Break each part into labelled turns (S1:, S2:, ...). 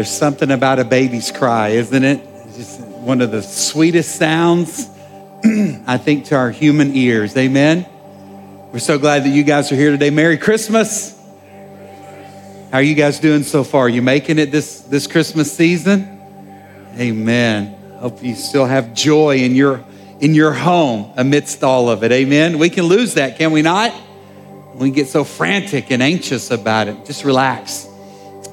S1: There's something about a baby's cry, isn't it? Just one of the sweetest sounds, I think, to our human ears. Amen. We're so glad that you guys are here today. Merry Christmas. How are you guys doing so far? You making it this, this Christmas season? Amen. Hope you still have joy in your in your home amidst all of it. Amen. We can lose that, can we not? We get so frantic and anxious about it. Just relax.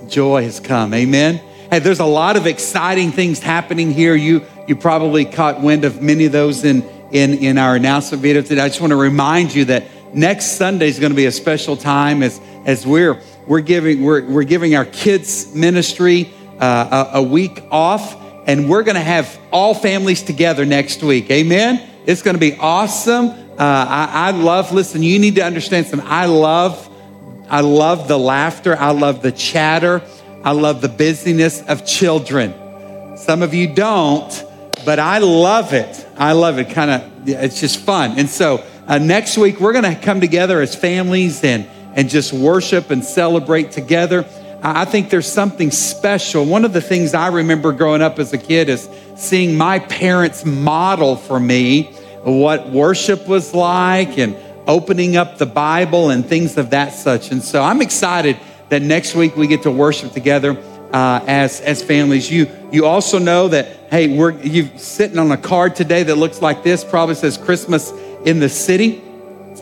S1: Joy has come. Amen. Hey, there's a lot of exciting things happening here. You you probably caught wind of many of those in in in our announcement video today. I just want to remind you that next Sunday is going to be a special time as as we're we're giving we're we're giving our kids ministry uh, a, a week off, and we're going to have all families together next week. Amen. It's going to be awesome. Uh, I, I love. Listen, you need to understand something. I love I love the laughter. I love the chatter. I love the busyness of children. Some of you don't, but I love it. I love it. Kind of, it's just fun. And so uh, next week, we're going to come together as families and, and just worship and celebrate together. I think there's something special. One of the things I remember growing up as a kid is seeing my parents model for me what worship was like and opening up the Bible and things of that such. And so I'm excited that next week we get to worship together uh, as as families. You you also know that hey, we're you sitting on a card today that looks like this. Probably says Christmas in the city.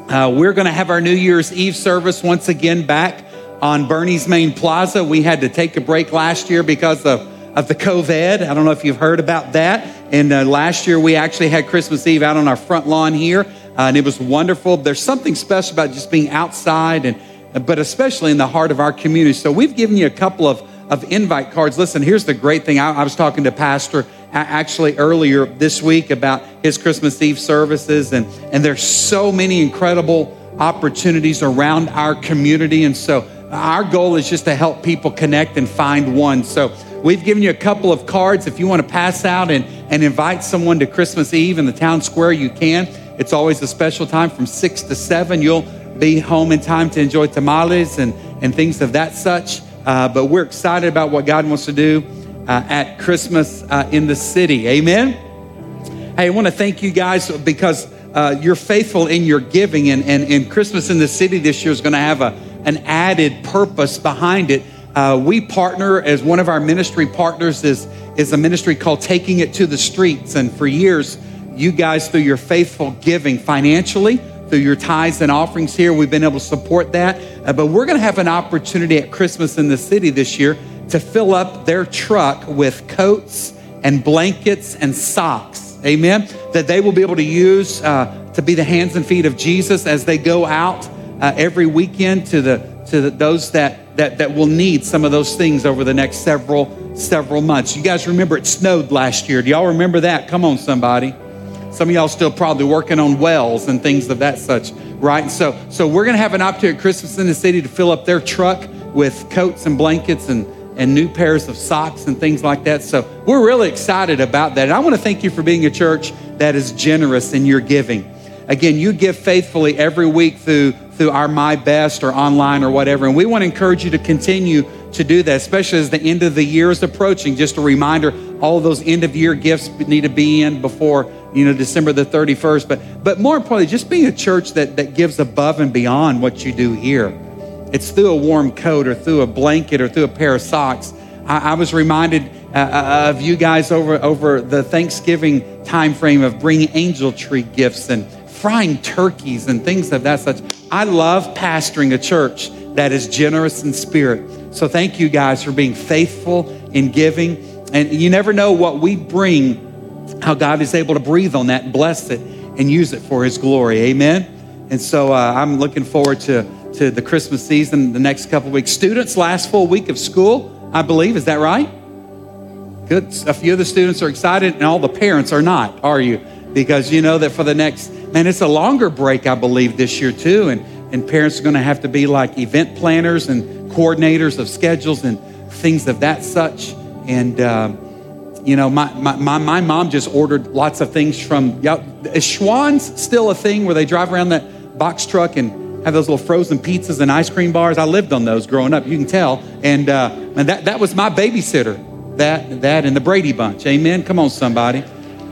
S1: Uh, we're going to have our New Year's Eve service once again back on Bernie's Main Plaza. We had to take a break last year because of of the COVID. I don't know if you've heard about that. And uh, last year we actually had Christmas Eve out on our front lawn here. Uh, and it was wonderful. There's something special about just being outside, and but especially in the heart of our community. So we've given you a couple of of invite cards. Listen, here's the great thing. I, I was talking to Pastor actually earlier this week about his Christmas Eve services, and and there's so many incredible opportunities around our community, and so our goal is just to help people connect and find one. So we've given you a couple of cards. If you want to pass out and, and invite someone to Christmas Eve in the town square, you can. It's always a special time from six to seven. You'll be home in time to enjoy tamales and, and things of that such. Uh, but we're excited about what God wants to do uh, at Christmas uh, in the city. Amen. Hey, I want to thank you guys because uh, you're faithful in your giving, and, and, and Christmas in the city this year is going to have a, an added purpose behind it. Uh, we partner as one of our ministry partners is, is a ministry called Taking It to the Streets. And for years, you guys, through your faithful giving financially, through your tithes and offerings here, we've been able to support that. Uh, but we're going to have an opportunity at Christmas in the city this year to fill up their truck with coats and blankets and socks. Amen. That they will be able to use uh, to be the hands and feet of Jesus as they go out uh, every weekend to the to the, those that, that that will need some of those things over the next several several months. You guys remember it snowed last year. Do y'all remember that? Come on, somebody. Some of y'all still probably working on wells and things of that such, right? So, so we're going to have an opportunity at Christmas in the city to fill up their truck with coats and blankets and, and new pairs of socks and things like that. So we're really excited about that. And I want to thank you for being a church that is generous in your giving. Again, you give faithfully every week through through our My Best or online or whatever. And we want to encourage you to continue to do that, especially as the end of the year is approaching. Just a reminder, all those end of year gifts need to be in before you know, December the 31st. But, but more importantly, just being a church that, that gives above and beyond what you do here. It's through a warm coat or through a blanket or through a pair of socks. I, I was reminded uh, uh of you guys over, over the Thanksgiving time frame of bringing angel tree gifts and frying turkeys and things of that such. I love pastoring a church that is generous in spirit. So thank you guys for being faithful in giving. And you never know what we bring how God is able to breathe on that bless it and use it for His glory. Amen. And so uh, I'm looking forward to, to the Christmas season the next couple weeks. Students, last full week of school, I believe. Is that right? Good. A few of the students are excited, and all the parents are not, are you? Because you know that for the next, man, it's a longer break, I believe, this year too. And, and parents are going to have to be like event planners and coordinators of schedules and things of that such. And, um, you know, my, my, my, mom just ordered lots of things from, yeah, is Schwan's still a thing where they drive around that box truck and have those little frozen pizzas and ice cream bars. I lived on those growing up. You can tell. And, uh, and that, that was my babysitter. That, that and the Brady Bunch. Amen. Come on, somebody.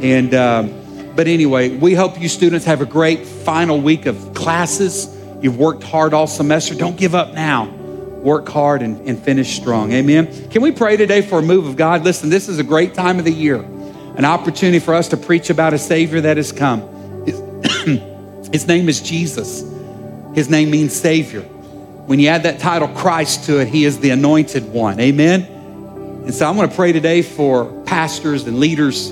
S1: And, um, but anyway, we hope you students have a great final week of classes. You've worked hard all semester. Don't give up now. Work hard and, and finish strong. Amen. Can we pray today for a move of God? Listen, this is a great time of the year, an opportunity for us to preach about a Savior that has come. His, his name is Jesus. His name means Savior. When you add that title Christ to it, He is the anointed one. Amen. And so I'm going to pray today for pastors and leaders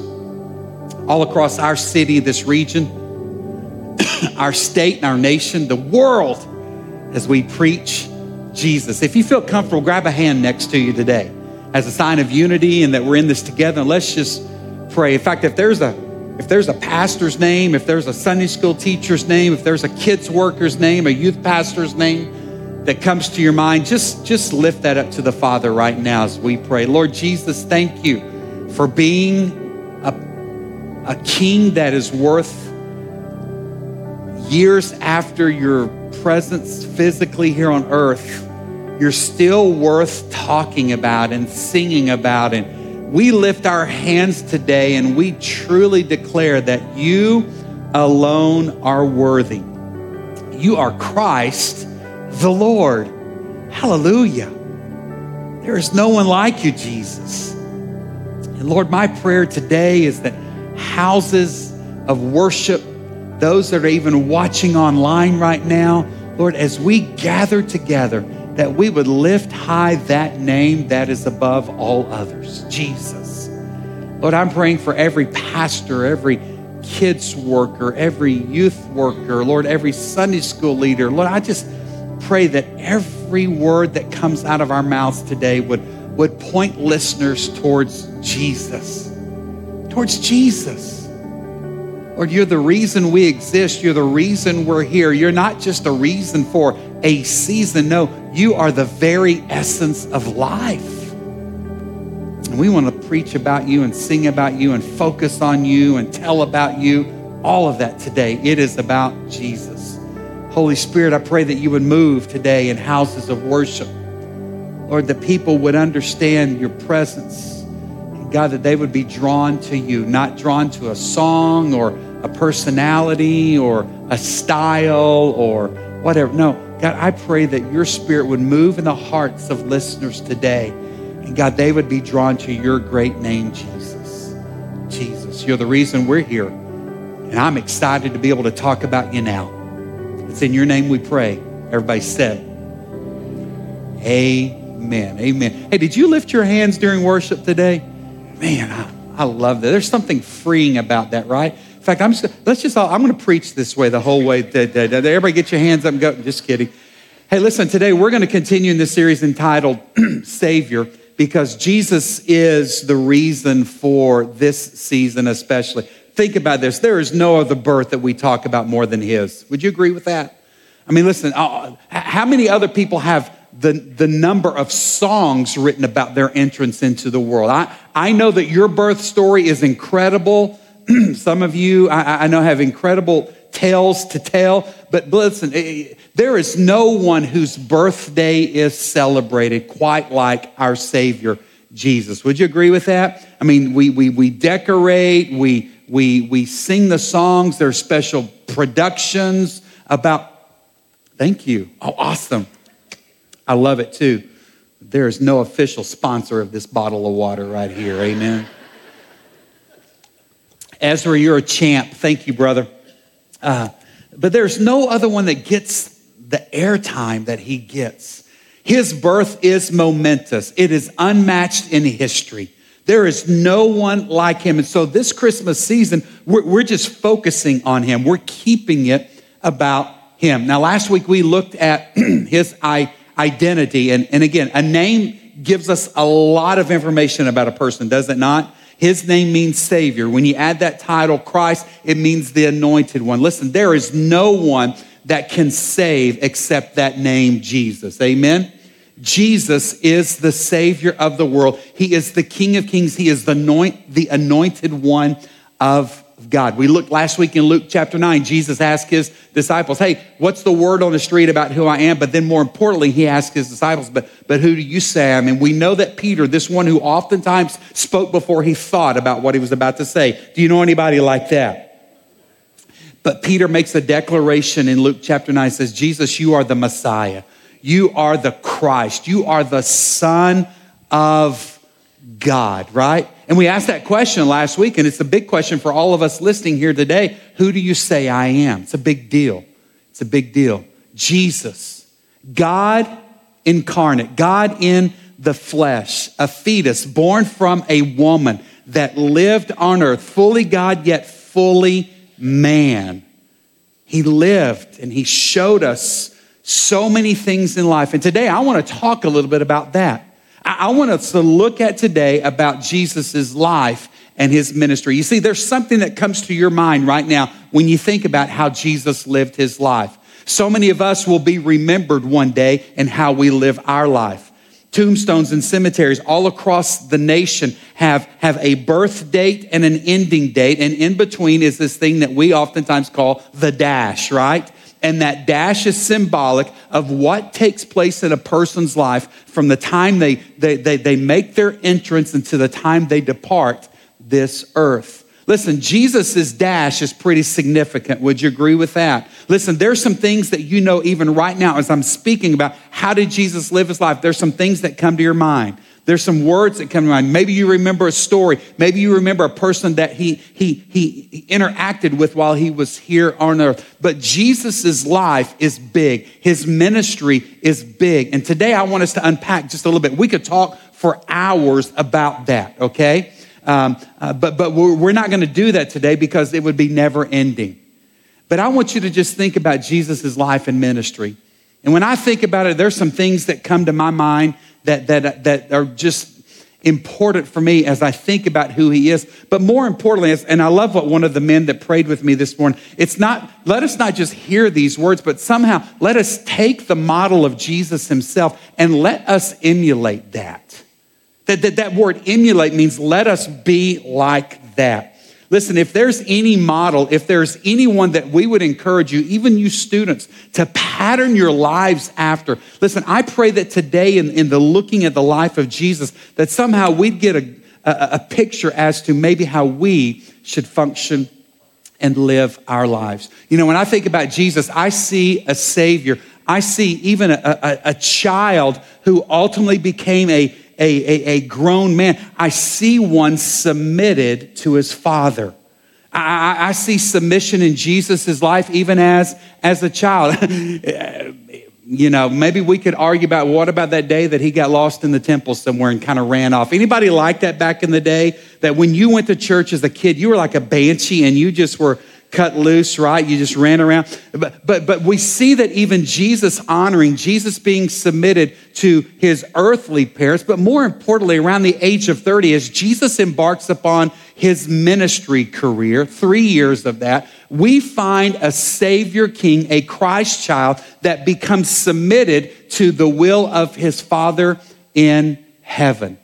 S1: all across our city, this region, our state and our nation, the world, as we preach Jesus. If you feel comfortable, grab a hand next to you today as a sign of unity and that we're in this together. let's just pray. In fact, if there's a if there's a pastor's name, if there's a Sunday school teacher's name, if there's a kids worker's name, a youth pastor's name that comes to your mind, just just lift that up to the Father right now as we pray. Lord Jesus, thank you for being a, a king that is worth years after your presence physically here on earth, you're still worth talking about and singing about. And we lift our hands today and we truly declare that you alone are worthy. You are Christ the Lord. Hallelujah. There is no one like you, Jesus. And Lord, my prayer today is that houses of worship those that are even watching online right now, Lord, as we gather together, that we would lift high that name that is above all others, Jesus. Lord, I'm praying for every pastor, every kids worker, every youth worker, Lord, every Sunday school leader. Lord, I just pray that every word that comes out of our mouths today would, would point listeners towards Jesus, towards Jesus. Lord, you're the reason we exist. You're the reason we're here. You're not just a reason for a season. No, you are the very essence of life. And we want to preach about you and sing about you and focus on you and tell about you. All of that today. It is about Jesus. Holy Spirit, I pray that you would move today in houses of worship. Lord, that people would understand your presence. God, that they would be drawn to you, not drawn to a song or a personality or a style or whatever. No, God, I pray that your spirit would move in the hearts of listeners today. And God, they would be drawn to your great name, Jesus. Jesus, you're the reason we're here. And I'm excited to be able to talk about you now. It's in your name we pray. Everybody said, Amen. Amen. Hey, did you lift your hands during worship today? Man, I, I love that. There's something freeing about that, right? In fact, I'm just, let's just, I'm going to preach this way the whole way. Everybody get your hands up and go. Just kidding. Hey, listen, today we're going to continue in this series entitled Savior because Jesus is the reason for this season, especially. Think about this. There is no other birth that we talk about more than his. Would you agree with that? I mean, listen, uh, how many other people have the, the number of songs written about their entrance into the world? I, I know that your birth story is incredible. Some of you, I, I, know, have incredible tales to tell, but listen, eh, there is no one whose birthday is celebrated quite like our Savior, Jesus. Would you agree with that? I mean, we, we, we decorate, we, we, we sing the songs, there are special productions about, thank you. Oh, awesome. I love it too. There is no official sponsor of this bottle of water right here. Amen. Ezra, you're a champ. Thank you, brother. Uh, but there's no other one that gets the airtime that he gets. His birth is momentous, it is unmatched in history. There is no one like him. And so this Christmas season, we're, we're just focusing on him. We're keeping it about him. Now, last week we looked at his identity. And, and again, a name gives us a lot of information about a person, does it not? His name means Savior. When you add that title, Christ, it means the anointed one. Listen, there is no one that can save except that name, Jesus. Amen? Jesus is the Savior of the world. He is the King of Kings. He is the, anoint, the anointed one of of God. We looked last week in Luke chapter 9. Jesus asked his disciples, Hey, what's the word on the street about who I am? But then more importantly, he asked his disciples, But, but who do you say I am? And we know that Peter, this one who oftentimes spoke before he thought about what he was about to say. Do you know anybody like that? But Peter makes a declaration in Luke chapter 9 says, Jesus, you are the Messiah. You are the Christ. You are the Son of God, right? And we asked that question last week, and it's a big question for all of us listening here today. Who do you say I am? It's a big deal. It's a big deal. Jesus, God incarnate, God in the flesh, a fetus born from a woman that lived on earth, fully God, yet fully man. He lived and he showed us so many things in life. And today I want to talk a little bit about that. I want us to look at today about Jesus' life and his ministry. You see, there's something that comes to your mind right now when you think about how Jesus lived his life. So many of us will be remembered one day in how we live our life. Tombstones and cemeteries all across the nation have, have a birth date and an ending date. And in between is this thing that we oftentimes call the dash, right? And that dash is symbolic of what takes place in a person's life from the time they, they, they, they make their entrance to the time they depart this earth. Listen, Jesus' dash is pretty significant. Would you agree with that? Listen, there's some things that you know even right now as I'm speaking about how did Jesus live his life? There's some things that come to your mind. There's some words that come to mind. Maybe you remember a story. Maybe you remember a person that he, he, he interacted with while he was here on earth. But Jesus' life is big. His ministry is big. And today I want us to unpack just a little bit. We could talk for hours about that, okay? Um, uh, but, but we're, we're not going to do that today because it would be never ending. But I want you to just think about Jesus' life and ministry. And when I think about it, there's some things that come to my mind that, that, that are just important for me as I think about who he is. But more importantly, and I love what one of the men that prayed with me this morning, it's not, let us not just hear these words, but somehow let us take the model of Jesus himself and let us emulate that. That, that, that word emulate means let us be like that. Listen, if there's any model, if there's anyone that we would encourage you, even you students, to pattern your lives after, listen, I pray that today in, in the looking at the life of Jesus, that somehow we'd get a, a, a picture as to maybe how we should function and live our lives. You know, when I think about Jesus, I see a Savior. I see even a, a, a child who ultimately became a, a, a, grown man, I see one submitted to his father. I, I, see submission in Jesus' life even as, as a child. you know, maybe we could argue about what about that day that he got lost in the temple somewhere and kind of ran off. Anybody like that back in the day? That when you went to church as a kid, you were like a banshee and you just were cut loose, right? You just ran around. But, but, but we see that even Jesus honoring, Jesus being submitted to his earthly parents, but more importantly, around the age of 30, as Jesus embarks upon his ministry career, three years of that, we find a Savior King, a Christ child that becomes submitted to the will of his Father in heaven.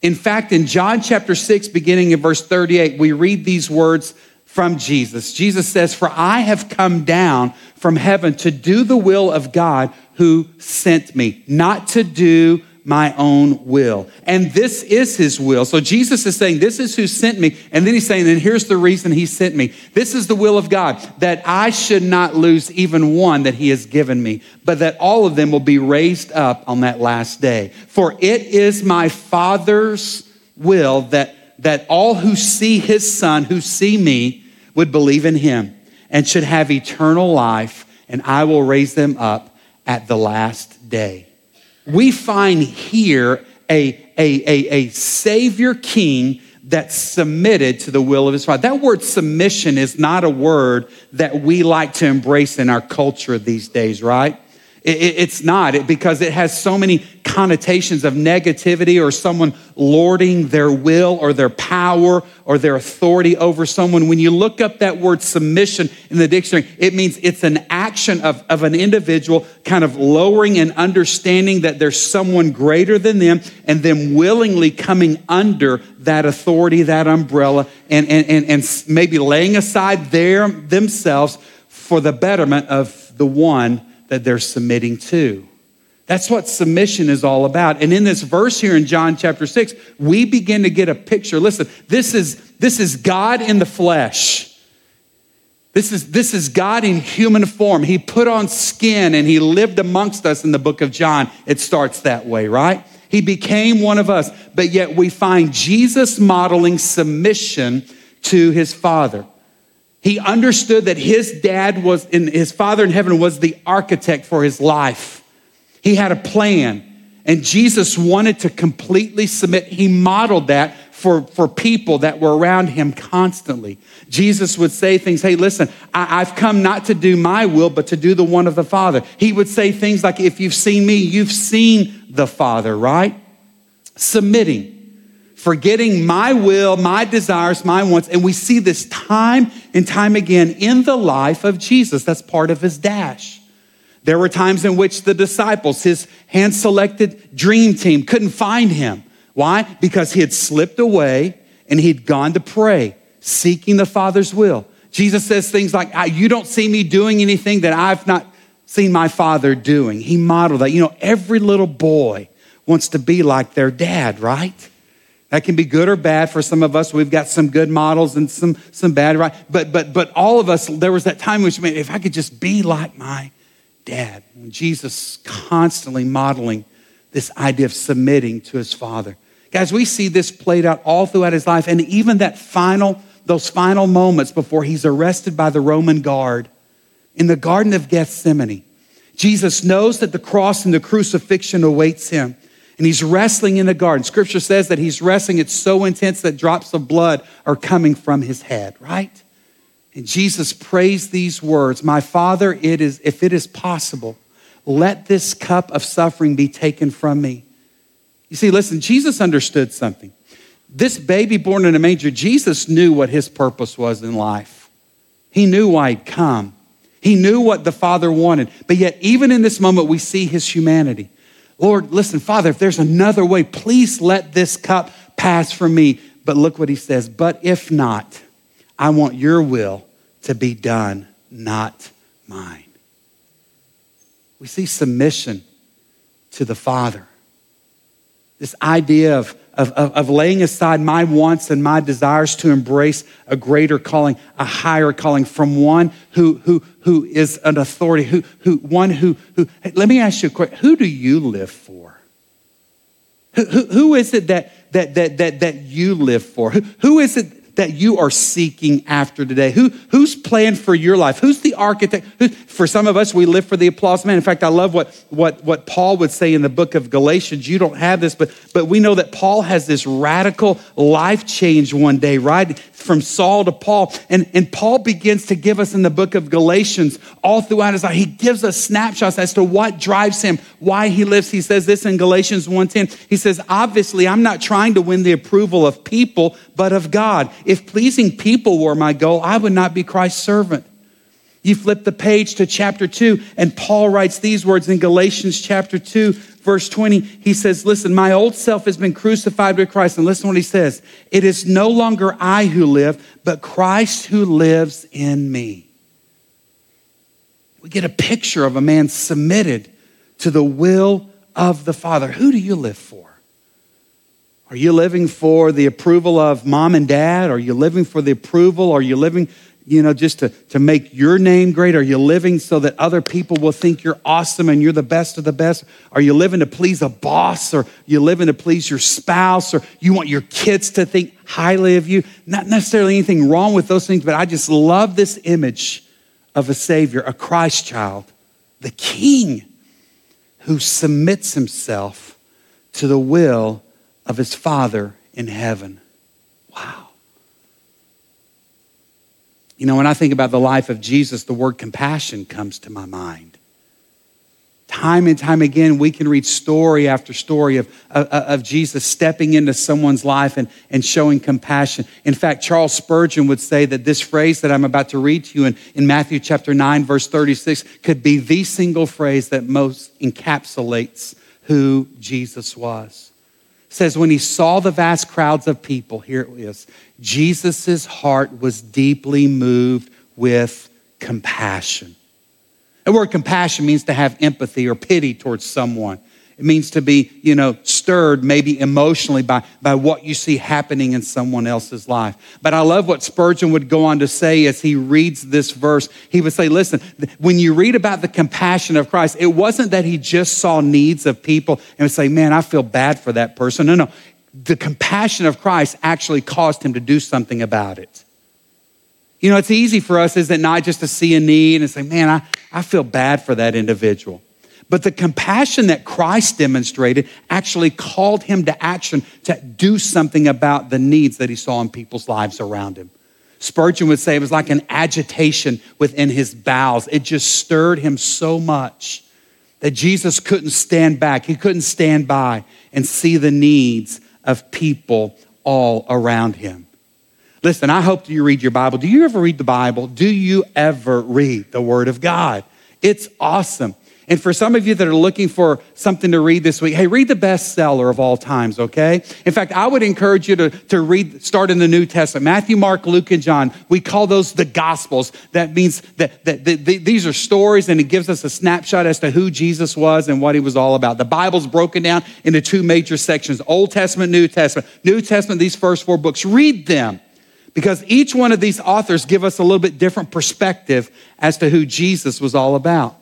S1: In fact, in John chapter 6, beginning in verse 38, we read these words from Jesus. Jesus says, For I have come down from heaven to do the will of God who sent me, not to do my own will. And this is his will. So Jesus is saying, This is who sent me. And then he's saying, And here's the reason he sent me. This is the will of God, that I should not lose even one that he has given me, but that all of them will be raised up on that last day. For it is my Father's will that, that all who see his son, who see me, would believe in him and should have eternal life, and I will raise them up at the last day. We find here a, a, a, a Savior King that submitted to the will of his father. That word submission is not a word that we like to embrace in our culture these days, right? It's not because it has so many connotations of negativity or someone lording their will or their power or their authority over someone. When you look up that word submission in the dictionary, it means it's an action of, of an individual kind of lowering and understanding that there's someone greater than them and them willingly coming under that authority, that umbrella, and, and, and, and maybe laying aside their themselves for the betterment of the one that they're submitting to. That's what submission is all about. And in this verse here in John chapter 6, we begin to get a picture. Listen, this is, this is God in the flesh. This is, this is God in human form. He put on skin and he lived amongst us in the book of John. It starts that way, right? He became one of us, but yet we find Jesus modeling submission to his Father. He understood that his dad was, in his father in heaven was the architect for his life. He had a plan, and Jesus wanted to completely submit. He modeled that for, for people that were around him constantly. Jesus would say things, hey, listen, I, I've come not to do my will, but to do the one of the Father. He would say things like, if you've seen me, you've seen the Father, right? Submitting forgetting my will, my desires, my wants. And we see this time and time again in the life of Jesus. That's part of his dash. There were times in which the disciples, his hand selected dream team, couldn't find him. Why? Because he had slipped away and he'd gone to pray, seeking the Father's will. Jesus says things like, You don't see me doing anything that I've not seen my Father doing. He modeled that. You know, every little boy wants to be like their dad, right? That can be good or bad for some of us. We've got some good models and some, some bad, right? But, but, but all of us, there was that time which, man, if I could just be like my dad. Jesus constantly modeling this idea of submitting to his father. Guys, we see this played out all throughout his life. And even that final, those final moments before he's arrested by the Roman guard in the Garden of Gethsemane. Jesus knows that the cross and the crucifixion awaits him and he's wrestling in the garden. Scripture says that he's wrestling. It's so intense that drops of blood are coming from his head, right? And Jesus prays these words My Father, it is, if it is possible, let this cup of suffering be taken from me. You see, listen, Jesus understood something. This baby born in a manger, Jesus knew what his purpose was in life. He knew why he'd come. He knew what the Father wanted. But yet, even in this moment, we see his humanity. Lord, listen, Father, if there's another way, please let this cup pass from me. But look what he says. But if not, I want your will to be done, not mine. We see submission to the Father. This idea of of, of, of, laying aside my wants and my desires to embrace a greater calling, a higher calling from one who, who, who is an authority, who, who, one who, who hey, let me ask you a question. Who do you live for? Who, who, who is it that, that, that, that, that you live for? Who, who is it that you are seeking after today? Who, who's planned for your life? Who's the architect? Who, for some of us, we live for the applause man. In fact, I love what, what, what Paul would say in the book of Galatians. You don't have this, but, but we know that Paul has this radical life change one day, right? From Saul to Paul. And, and Paul begins to give us in the book of Galatians, all throughout his life, he gives us snapshots as to what drives him, why he lives. He says this in Galatians 1.10. He says, obviously, I'm not trying to win the approval of people, but of God. If pleasing people were my goal, I would not be Christ's servant. You flip the page to chapter 2, and Paul writes these words in Galatians chapter 2, verse 20. He says, Listen, my old self has been crucified with Christ. And listen to what he says It is no longer I who live, but Christ who lives in me. We get a picture of a man submitted to the will of the Father. Who do you live for? Are you living for the approval of mom and dad? Are you living for the approval? Are you living, you know, just to, to make your name great? Are you living so that other people will think you're awesome and you're the best of the best? Are you living to please a boss or you living to please your spouse or you want your kids to think highly of you? Not necessarily anything wrong with those things, but I just love this image of a Savior, a Christ child, the King who submits himself to the will of his Father in heaven. Wow. You know, when I think about the life of Jesus, the word compassion comes to my mind. time and time again, we can read story after story of, of, of, Jesus stepping into someone's life and, and showing compassion. In fact, Charles Spurgeon would say that this phrase that I'm about to read to you in, in Matthew chapter 9, verse 36, could be the single phrase that most encapsulates who Jesus was. Says, when he saw the vast crowds of people, here it is, Jesus' heart was deeply moved with compassion. The word compassion means to have empathy or pity towards someone. It means to be, you know, stirred maybe emotionally by, by what you see happening in someone else's life. But I love what Spurgeon would go on to say as he reads this verse. He would say, listen, when you read about the compassion of Christ, it wasn't that he just saw needs of people and would say, man, I feel bad for that person. No, no. The compassion of Christ actually caused him to do something about it. You know, it's easy for us, is it not, just to see a need and say, man, I, I feel bad for that individual. But the compassion that Christ demonstrated actually called him to action to do something about the needs that he saw in people's lives around him. Spurgeon would say it was like an agitation within his bowels. It just stirred him so much that Jesus couldn't stand back. He couldn't stand by and see the needs of people all around him. Listen, I hope you read your Bible. Do you ever read the Bible? Do you ever read the Word of God? It's awesome. And for some of you that are looking for something to read this week, hey, read the bestseller of all times, okay? In fact, I would encourage you to, to read, start in the New Testament Matthew, Mark, Luke, and John. We call those the Gospels. That means that, that, that, that these are stories and it gives us a snapshot as to who Jesus was and what he was all about. The Bible's broken down into two major sections Old Testament, New Testament. New Testament, these first four books, read them because each one of these authors give us a little bit different perspective as to who Jesus was all about.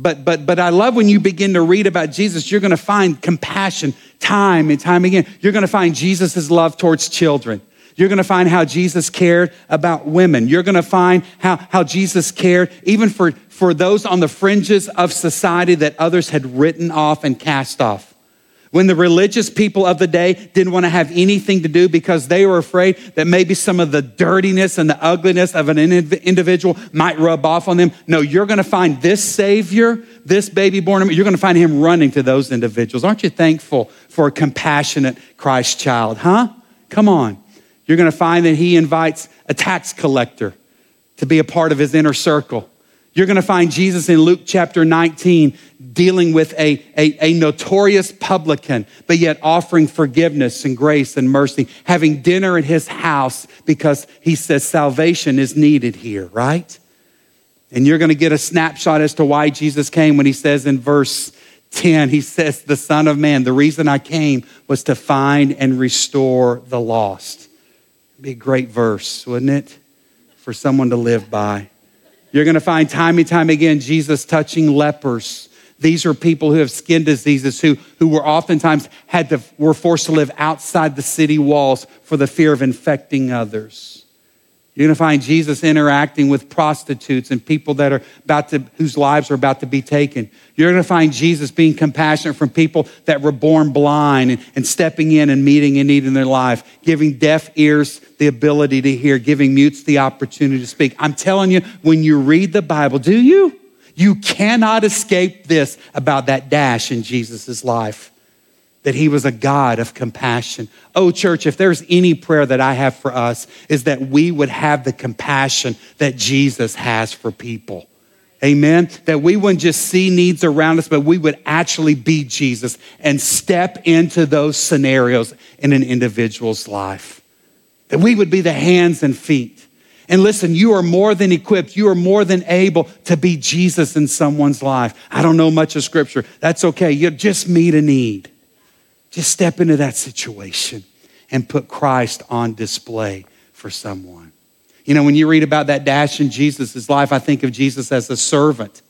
S1: But, but, but I love when you begin to read about Jesus, you're going to find compassion time and time again. You're going to find Jesus' love towards children. You're going to find how Jesus cared about women. You're going to find how, how Jesus cared even for, for those on the fringes of society that others had written off and cast off. When the religious people of the day didn't want to have anything to do because they were afraid that maybe some of the dirtiness and the ugliness of an individual might rub off on them. No, you're going to find this Savior, this baby born, you're going to find him running to those individuals. Aren't you thankful for a compassionate Christ child, huh? Come on. You're going to find that he invites a tax collector to be a part of his inner circle. You're going to find Jesus in Luke chapter 19 dealing with a, a, a, notorious publican, but yet offering forgiveness and grace and mercy, having dinner at his house because he says salvation is needed here, right? And you're going to get a snapshot as to why Jesus came when he says in verse 10, he says, The Son of Man, the reason I came was to find and restore the lost. It'd be a great verse, wouldn't it? For someone to live by. You're going to find time and time again Jesus touching lepers. These are people who have skin diseases who, who were oftentimes had to, were forced to live outside the city walls for the fear of infecting others. You're going to find Jesus interacting with prostitutes and people that are about to, whose lives are about to be taken. You're going to find Jesus being compassionate from people that were born blind and, and stepping in and meeting a need in their life, giving deaf ears the ability to hear, giving mutes the opportunity to speak. I'm telling you, when you read the Bible, do you? You cannot escape this about that dash in Jesus' life that he was a God of compassion. Oh, church, if there's any prayer that I have for us, is that we would have the compassion that Jesus has for people. Amen. That we wouldn't just see needs around us, but we would actually be Jesus and step into those scenarios in an individual's life. That we would be the hands and feet. And listen, you are more than equipped. You are more than able to be Jesus in someone's life. I don't know much of scripture. That's okay. You just meet a need. Just step into that situation and put Christ on display for someone. You know, when you read about that dash in Jesus' life, I think of Jesus as a servant.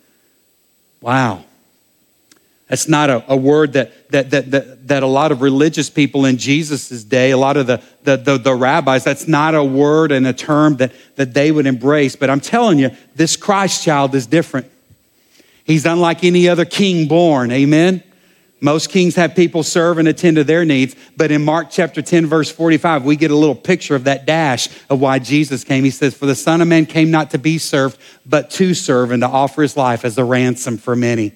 S1: Wow. That's not a, a word that, that, that, that, that a lot of religious people in Jesus' day, a lot of the, the, the, the rabbis, that's not a word and a term that, that they would embrace. But I'm telling you, this Christ child is different. He's unlike any other king born. Amen. Most kings have people serve and attend to their needs, but in Mark chapter 10, verse 45, we get a little picture of that dash of why Jesus came. He says, For the Son of Man came not to be served, but to serve and to offer his life as a ransom for many.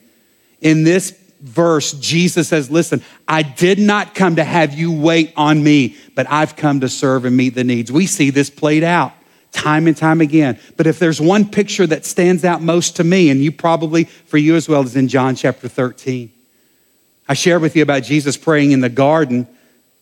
S1: In this verse, Jesus says, Listen, I did not come to have you wait on me, but I've come to serve and meet the needs. We see this played out time and time again. But if there's one picture that stands out most to me, and you probably for you as well, is in John chapter 13. I shared with you about Jesus praying in the garden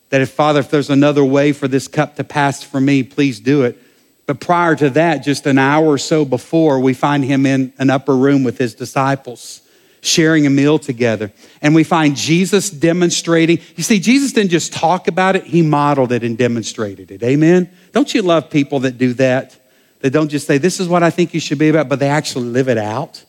S1: that if, Father, if there's another way for this cup to pass for me, please do it. But prior to that, just an hour or so before, we find him in an upper room with his disciples, sharing a meal together. And we find Jesus demonstrating. You see, Jesus didn't just talk about it, he modeled it and demonstrated it. Amen? Don't you love people that do that? That don't just say, This is what I think you should be about, but they actually live it out?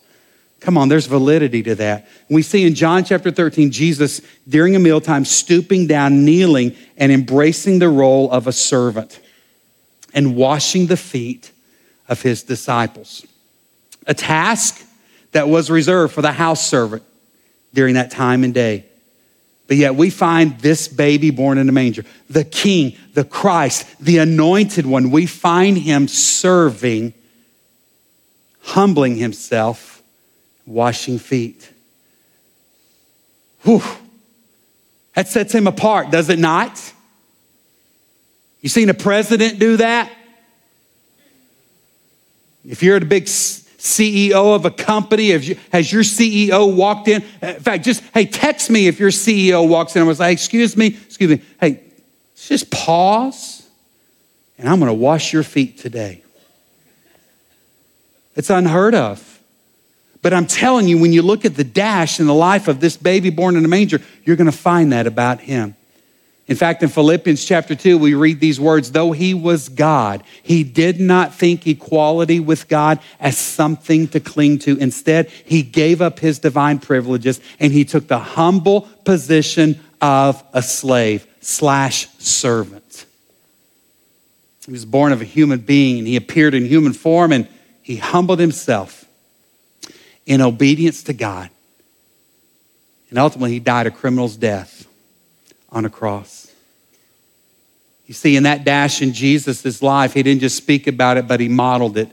S1: Come on, there's validity to that. We see in John chapter 13, Jesus during a mealtime stooping down, kneeling, and embracing the role of a servant and washing the feet of his disciples. A task that was reserved for the house servant during that time and day. But yet we find this baby born in a manger, the king, the Christ, the anointed one, we find him serving, humbling himself washing feet. Whew. That sets him apart, does it not? You seen a president do that? If you're the big CEO of a company, you, has your CEO walked in? In fact, just, hey, text me if your CEO walks in and was like, excuse me, excuse me, hey, just pause and I'm gonna wash your feet today. It's unheard of. But I'm telling you, when you look at the dash in the life of this baby born in a manger, you're going to find that about him. In fact, in Philippians chapter 2, we read these words though he was God, he did not think equality with God as something to cling to. Instead, he gave up his divine privileges and he took the humble position of a slave slash servant. He was born of a human being he appeared in human form and he humbled himself in obedience to God. And ultimately, he died a criminal's death on a cross. You see, in that dash in Jesus' life, he didn't just speak about it, but he modeled it.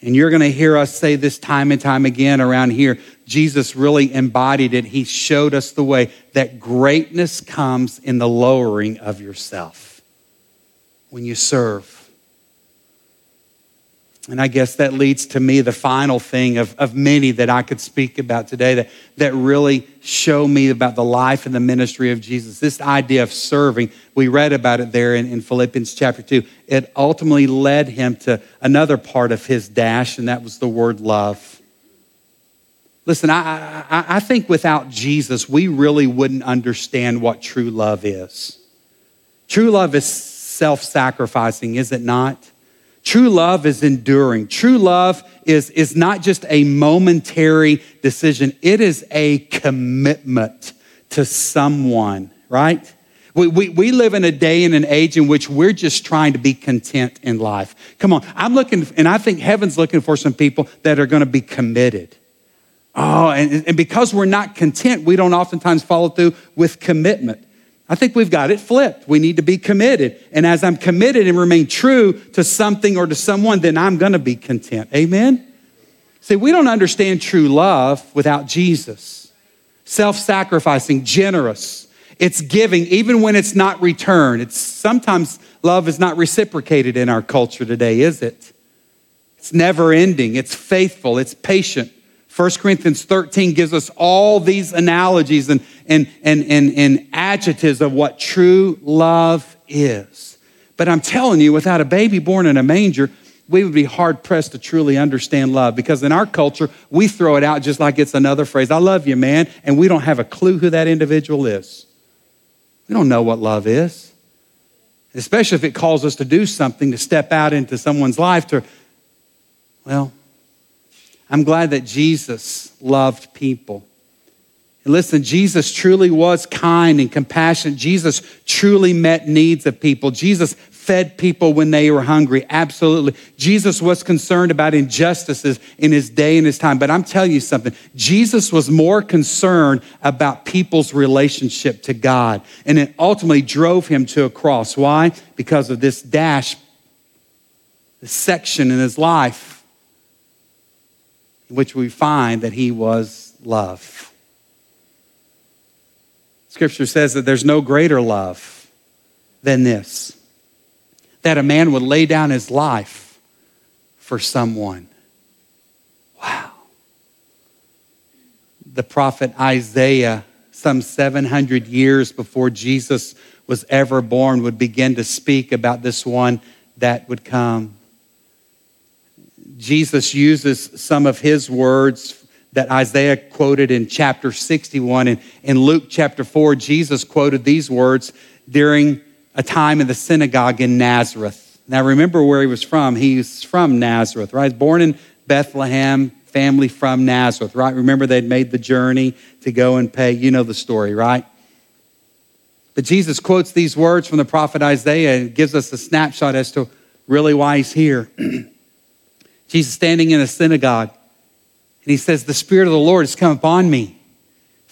S1: And you're going to hear us say this time and time again around here. Jesus really embodied it. He showed us the way that greatness comes in the lowering of yourself when you serve and I guess that leads to me the final thing of, of many that I could speak about today that, that really show me about the life and the ministry of Jesus. This idea of serving, we read about it there in, in Philippians chapter 2. It ultimately led him to another part of his dash, and that was the word love. Listen, I, I, I think without Jesus, we really wouldn't understand what true love is. True love is self sacrificing, is it not? True love is enduring. True love is, is not just a momentary decision, it is a commitment to someone, right? We, we, we live in a day and an age in which we're just trying to be content in life. Come on, I'm looking, and I think heaven's looking for some people that are going to be committed. Oh, and, and because we're not content, we don't oftentimes follow through with commitment. I think we've got it flipped. We need to be committed. And as I'm committed and remain true to something or to someone, then I'm going to be content. Amen? See, we don't understand true love without Jesus. Self sacrificing, generous. It's giving even when it's not returned. It's sometimes love is not reciprocated in our culture today, is it? It's never ending. It's faithful. It's patient. 1 Corinthians 13 gives us all these analogies and, and, and, and, and adjectives of what true love is. But I'm telling you, without a baby born in a manger, we would be hard pressed to truly understand love because in our culture, we throw it out just like it's another phrase I love you, man, and we don't have a clue who that individual is. We don't know what love is, especially if it calls us to do something, to step out into someone's life to, well, I'm glad that Jesus loved people. And listen, Jesus truly was kind and compassionate. Jesus truly met needs of people. Jesus fed people when they were hungry. Absolutely. Jesus was concerned about injustices in his day and his time. But I'm telling you something Jesus was more concerned about people's relationship to God. And it ultimately drove him to a cross. Why? Because of this dash, this section in his life which we find that he was love. Scripture says that there's no greater love than this that a man would lay down his life for someone. Wow. The prophet Isaiah, some 700 years before Jesus was ever born, would begin to speak about this one that would come. Jesus uses some of his words that Isaiah quoted in chapter 61. And in Luke chapter 4, Jesus quoted these words during a time in the synagogue in Nazareth. Now, remember where he was from. He's from Nazareth, right? Born in Bethlehem, family from Nazareth, right? Remember they'd made the journey to go and pay. You know the story, right? But Jesus quotes these words from the prophet Isaiah and gives us a snapshot as to really why he's here. Jesus standing in a synagogue, and he says, The Spirit of the Lord has come upon me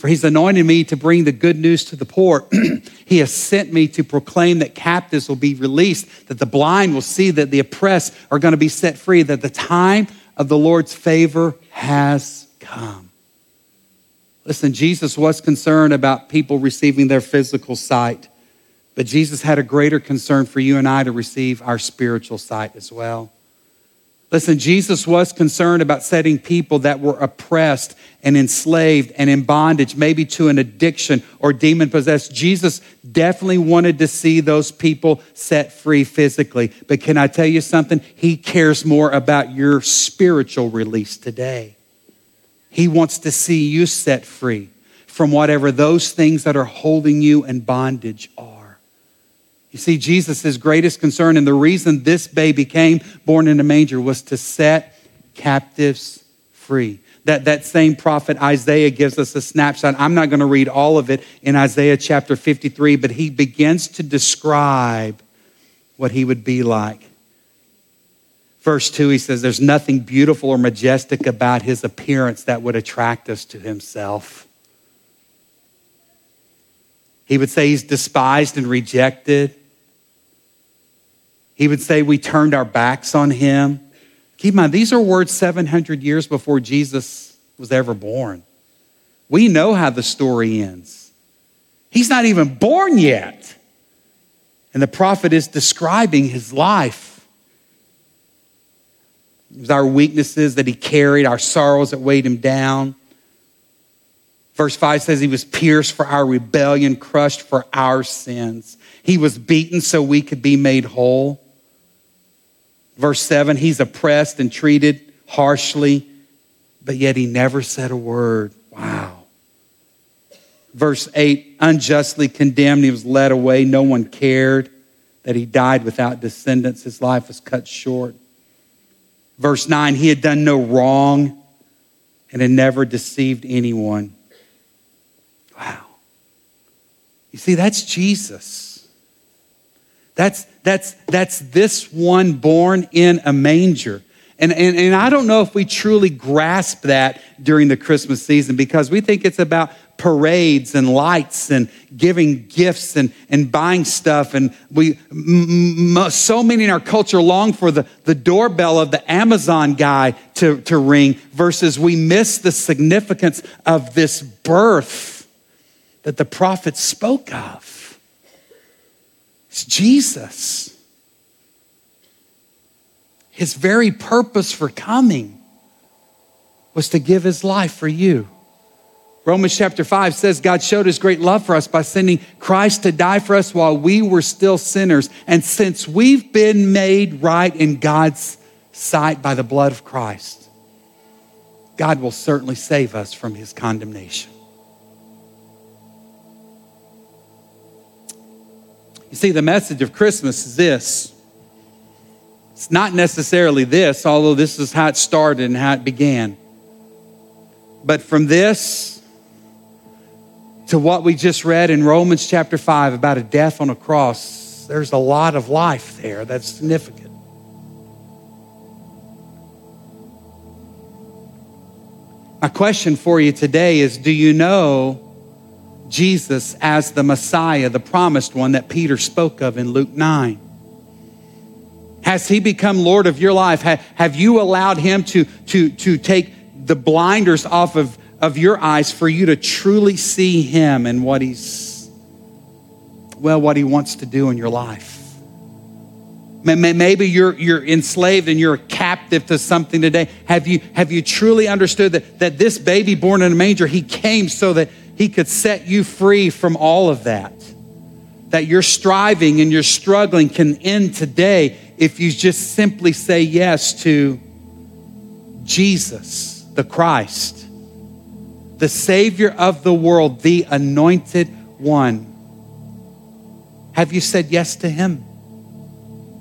S1: for he's anointed me to bring the good news to the poor. he has sent me to proclaim that captives will be released, that the blind will see, that the oppressed are going to be set free, that the time of the Lord's favor has come. Listen, Jesus was concerned about people receiving their physical sight, but Jesus had a greater concern for you and I to receive our spiritual sight as well. Listen, Jesus was concerned about setting people that were oppressed and enslaved and in bondage, maybe to an addiction or demon possessed. Jesus definitely wanted to see those people set free physically. But can I tell you something? He cares more about your spiritual release today. He wants to see you set free from whatever those things that are holding you in bondage are. You see, Jesus' greatest concern, and the reason this baby came born in a manger was to set captives free. That, that same prophet Isaiah gives us a snapshot. I'm not going to read all of it in Isaiah chapter 53, but he begins to describe what he would be like. Verse 2, he says, There's nothing beautiful or majestic about his appearance that would attract us to himself. He would say he's despised and rejected. He would say we turned our backs on him. Keep in mind, these are words 700 years before Jesus was ever born. We know how the story ends. He's not even born yet. And the prophet is describing his life. It was our weaknesses that he carried, our sorrows that weighed him down. Verse 5 says he was pierced for our rebellion, crushed for our sins. He was beaten so we could be made whole. Verse 7 he's oppressed and treated harshly, but yet he never said a word. Wow. Verse 8 unjustly condemned, he was led away, no one cared that he died without descendants, his life was cut short. Verse 9 he had done no wrong and had never deceived anyone. Wow. You see, that's Jesus. That's, that's, that's this one born in a manger. And, and, and I don't know if we truly grasp that during the Christmas season because we think it's about parades and lights and giving gifts and, and buying stuff. And we, m- so many in our culture long for the, the doorbell of the Amazon guy to, to ring versus we miss the significance of this birth that the prophet spoke of. It's Jesus. His very purpose for coming was to give his life for you. Romans chapter 5 says God showed his great love for us by sending Christ to die for us while we were still sinners. And since we've been made right in God's sight by the blood of Christ, God will certainly save us from his condemnation. You see, the message of Christmas is this. It's not necessarily this, although this is how it started and how it began. But from this to what we just read in Romans chapter 5 about a death on a cross, there's a lot of life there that's significant. My question for you today is Do you know Jesus as the Messiah, the promised one that Peter spoke of in Luke 9? Has he become Lord of your life? Have you allowed him to, to, to take the blinders off of, of your eyes for you to truly see him and what he's well, what He wants to do in your life. Maybe you're, you're enslaved and you're captive to something today. Have you, have you truly understood that, that this baby born in a manger, he came so that he could set you free from all of that? That your striving and your struggling can end today if you just simply say yes to Jesus, the Christ, the Savior of the world, the anointed one. Have you said yes to him?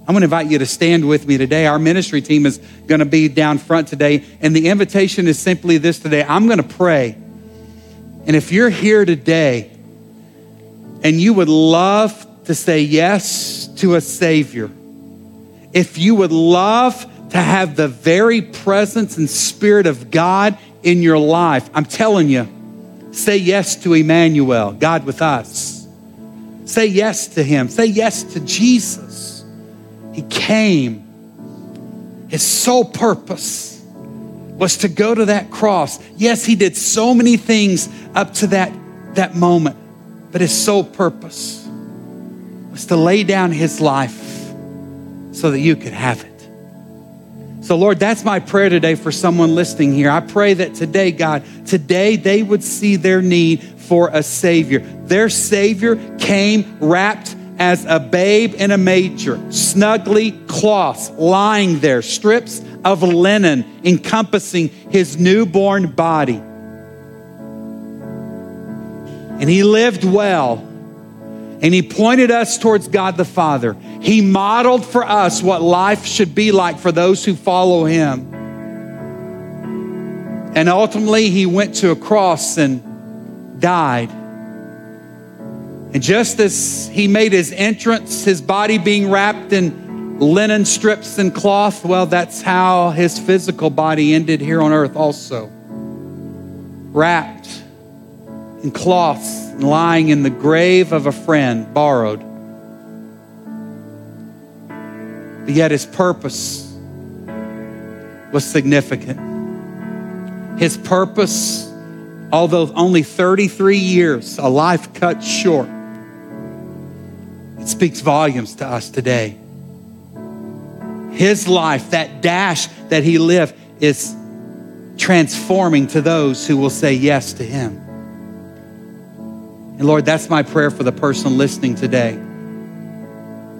S1: I'm going to invite you to stand with me today. Our ministry team is going to be down front today. And the invitation is simply this today I'm going to pray. And if you're here today and you would love to say yes to a Savior, if you would love to have the very presence and Spirit of God in your life, I'm telling you, say yes to Emmanuel, God with us. Say yes to Him. Say yes to Jesus. He came. His sole purpose was to go to that cross. Yes, he did so many things up to that, that moment, but his sole purpose was to lay down his life so that you could have it. So, Lord, that's my prayer today for someone listening here. I pray that today, God, today they would see their need for a Savior. Their Savior came wrapped as a babe in a manger, snugly cloths lying there, strips of linen encompassing his newborn body. And he lived well. And he pointed us towards God the Father. He modeled for us what life should be like for those who follow him. And ultimately, he went to a cross and died and just as he made his entrance, his body being wrapped in linen strips and cloth, well, that's how his physical body ended here on earth also. Wrapped in cloths and lying in the grave of a friend, borrowed. But yet his purpose was significant. His purpose, although only 33 years, a life cut short, it speaks volumes to us today. His life, that dash that he lived, is transforming to those who will say yes to him. And Lord, that's my prayer for the person listening today.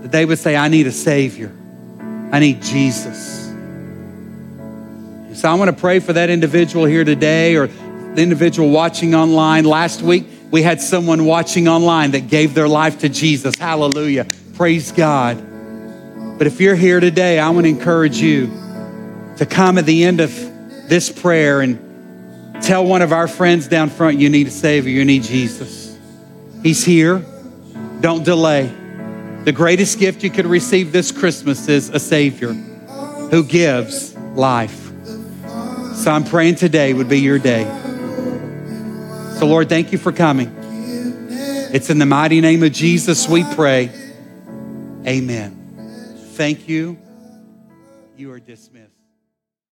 S1: That they would say, I need a Savior. I need Jesus. So I want to pray for that individual here today or the individual watching online. Last week, we had someone watching online that gave their life to Jesus. Hallelujah. Praise God. But if you're here today, I want to encourage you to come at the end of this prayer and tell one of our friends down front you need a Savior, you need Jesus. He's here. Don't delay. The greatest gift you could receive this Christmas is a Savior who gives life. So I'm praying today would be your day. So, Lord, thank you for coming. It's in the mighty name of Jesus we pray. Amen. Thank you. You are dismissed.